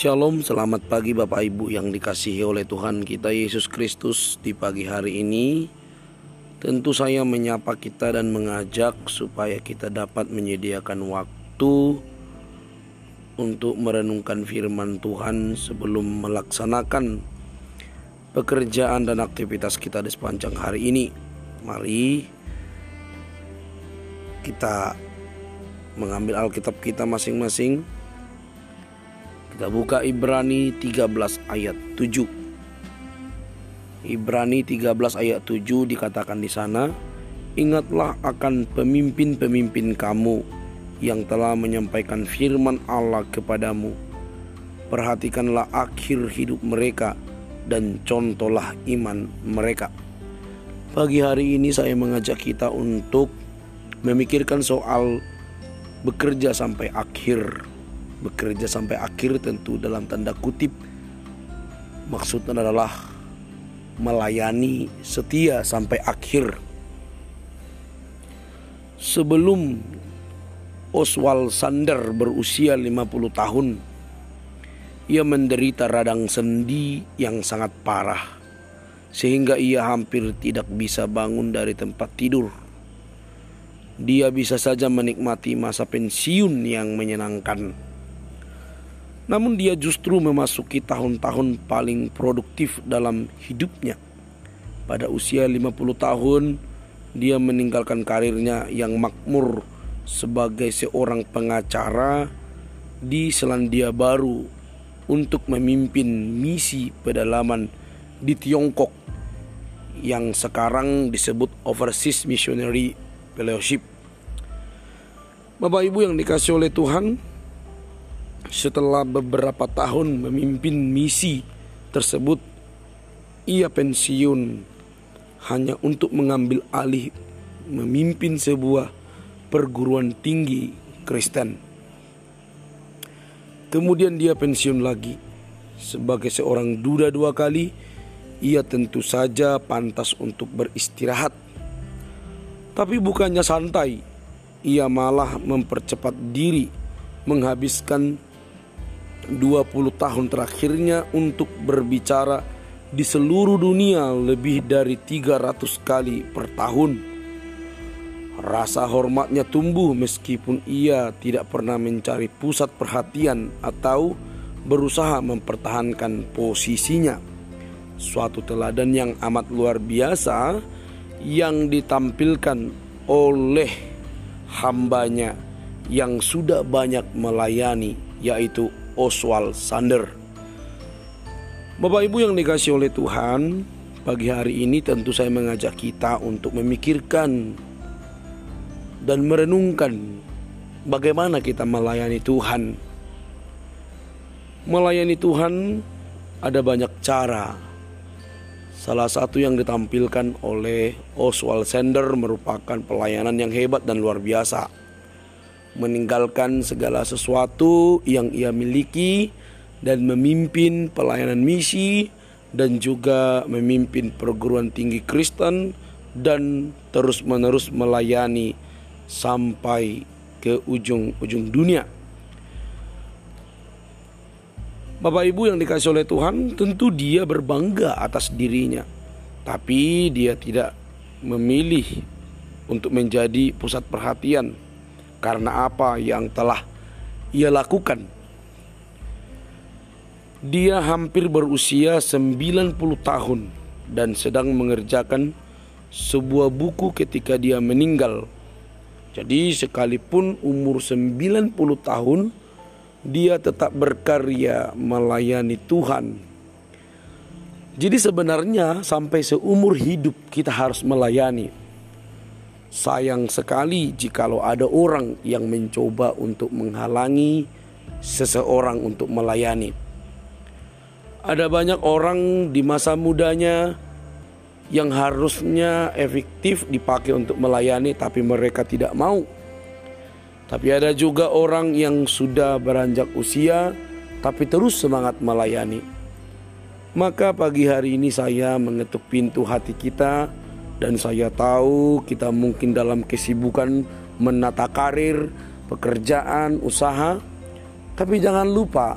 Shalom, selamat pagi Bapak Ibu yang dikasihi oleh Tuhan kita Yesus Kristus di pagi hari ini. Tentu saya menyapa kita dan mengajak supaya kita dapat menyediakan waktu untuk merenungkan firman Tuhan sebelum melaksanakan pekerjaan dan aktivitas kita di sepanjang hari ini. Mari kita mengambil Alkitab kita masing-masing kita buka Ibrani 13 ayat 7. Ibrani 13 ayat 7 dikatakan di sana, "Ingatlah akan pemimpin-pemimpin kamu yang telah menyampaikan firman Allah kepadamu. Perhatikanlah akhir hidup mereka dan contohlah iman mereka." Pagi hari ini saya mengajak kita untuk memikirkan soal bekerja sampai akhir bekerja sampai akhir tentu dalam tanda kutip. Maksudnya adalah melayani setia sampai akhir. Sebelum Oswald Sander berusia 50 tahun ia menderita radang sendi yang sangat parah sehingga ia hampir tidak bisa bangun dari tempat tidur. Dia bisa saja menikmati masa pensiun yang menyenangkan namun dia justru memasuki tahun-tahun paling produktif dalam hidupnya. Pada usia 50 tahun, dia meninggalkan karirnya yang makmur sebagai seorang pengacara di Selandia Baru untuk memimpin misi pedalaman di Tiongkok yang sekarang disebut Overseas Missionary Fellowship. Bapak Ibu yang dikasih oleh Tuhan, setelah beberapa tahun memimpin misi tersebut, ia pensiun hanya untuk mengambil alih memimpin sebuah perguruan tinggi Kristen. Kemudian dia pensiun lagi. Sebagai seorang duda dua kali, ia tentu saja pantas untuk beristirahat. Tapi bukannya santai, ia malah mempercepat diri menghabiskan 20 tahun terakhirnya untuk berbicara di seluruh dunia lebih dari 300 kali per tahun. Rasa hormatnya tumbuh meskipun ia tidak pernah mencari pusat perhatian atau berusaha mempertahankan posisinya. Suatu teladan yang amat luar biasa yang ditampilkan oleh hambanya yang sudah banyak melayani yaitu Oswald Sander. Bapak Ibu yang dikasih oleh Tuhan, pagi hari ini tentu saya mengajak kita untuk memikirkan dan merenungkan bagaimana kita melayani Tuhan. Melayani Tuhan ada banyak cara. Salah satu yang ditampilkan oleh Oswald Sander merupakan pelayanan yang hebat dan luar biasa meninggalkan segala sesuatu yang ia miliki dan memimpin pelayanan misi dan juga memimpin perguruan tinggi Kristen dan terus-menerus melayani sampai ke ujung-ujung dunia. Bapak Ibu yang dikasih oleh Tuhan, tentu dia berbangga atas dirinya. Tapi dia tidak memilih untuk menjadi pusat perhatian karena apa yang telah ia lakukan. Dia hampir berusia 90 tahun dan sedang mengerjakan sebuah buku ketika dia meninggal. Jadi sekalipun umur 90 tahun dia tetap berkarya melayani Tuhan. Jadi sebenarnya sampai seumur hidup kita harus melayani. Sayang sekali jikalau ada orang yang mencoba untuk menghalangi seseorang untuk melayani. Ada banyak orang di masa mudanya yang harusnya efektif dipakai untuk melayani tapi mereka tidak mau. Tapi ada juga orang yang sudah beranjak usia tapi terus semangat melayani. Maka pagi hari ini saya mengetuk pintu hati kita dan saya tahu kita mungkin dalam kesibukan menata karir, pekerjaan, usaha, tapi jangan lupa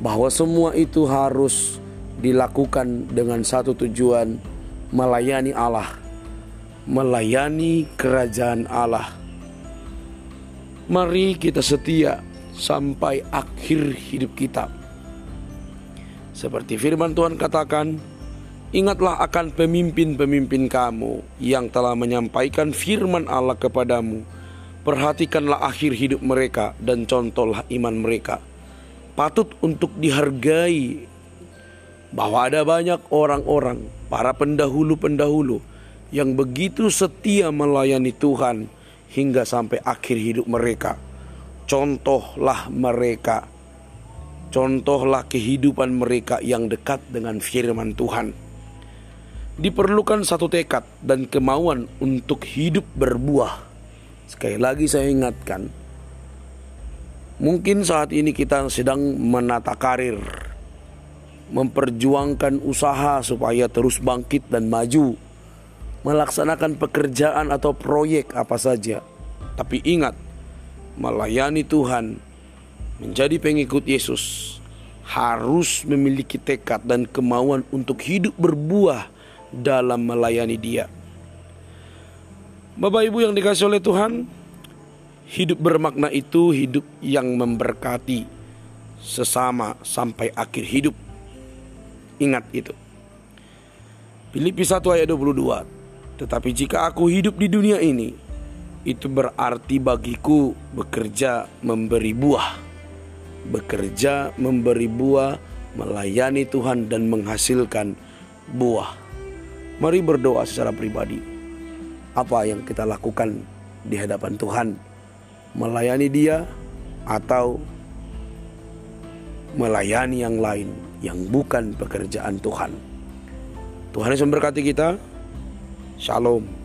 bahwa semua itu harus dilakukan dengan satu tujuan melayani Allah, melayani kerajaan Allah. Mari kita setia sampai akhir hidup kita. Seperti firman Tuhan katakan, ingatlah akan pemimpin-pemimpin kamu yang telah menyampaikan firman Allah kepadamu. Perhatikanlah akhir hidup mereka dan contohlah iman mereka. Patut untuk dihargai bahwa ada banyak orang-orang, para pendahulu-pendahulu yang begitu setia melayani Tuhan hingga sampai akhir hidup mereka. Contohlah mereka, contohlah kehidupan mereka yang dekat dengan firman Tuhan. Diperlukan satu tekad dan kemauan untuk hidup berbuah. Sekali lagi saya ingatkan, mungkin saat ini kita sedang menata karir, memperjuangkan usaha supaya terus bangkit dan maju, melaksanakan pekerjaan atau proyek apa saja. Tapi ingat, melayani Tuhan, menjadi pengikut Yesus harus memiliki tekad dan kemauan untuk hidup berbuah dalam melayani Dia. Bapak Ibu yang dikasih oleh Tuhan, hidup bermakna itu hidup yang memberkati sesama sampai akhir hidup Ingat itu. Filipi 1 ayat 22. Tetapi jika aku hidup di dunia ini, itu berarti bagiku bekerja memberi buah. Bekerja memberi buah, melayani Tuhan dan menghasilkan buah. Mari berdoa secara pribadi. Apa yang kita lakukan di hadapan Tuhan? Melayani Dia atau melayani yang lain? yang bukan pekerjaan Tuhan. Tuhan Yesus memberkati kita. Shalom.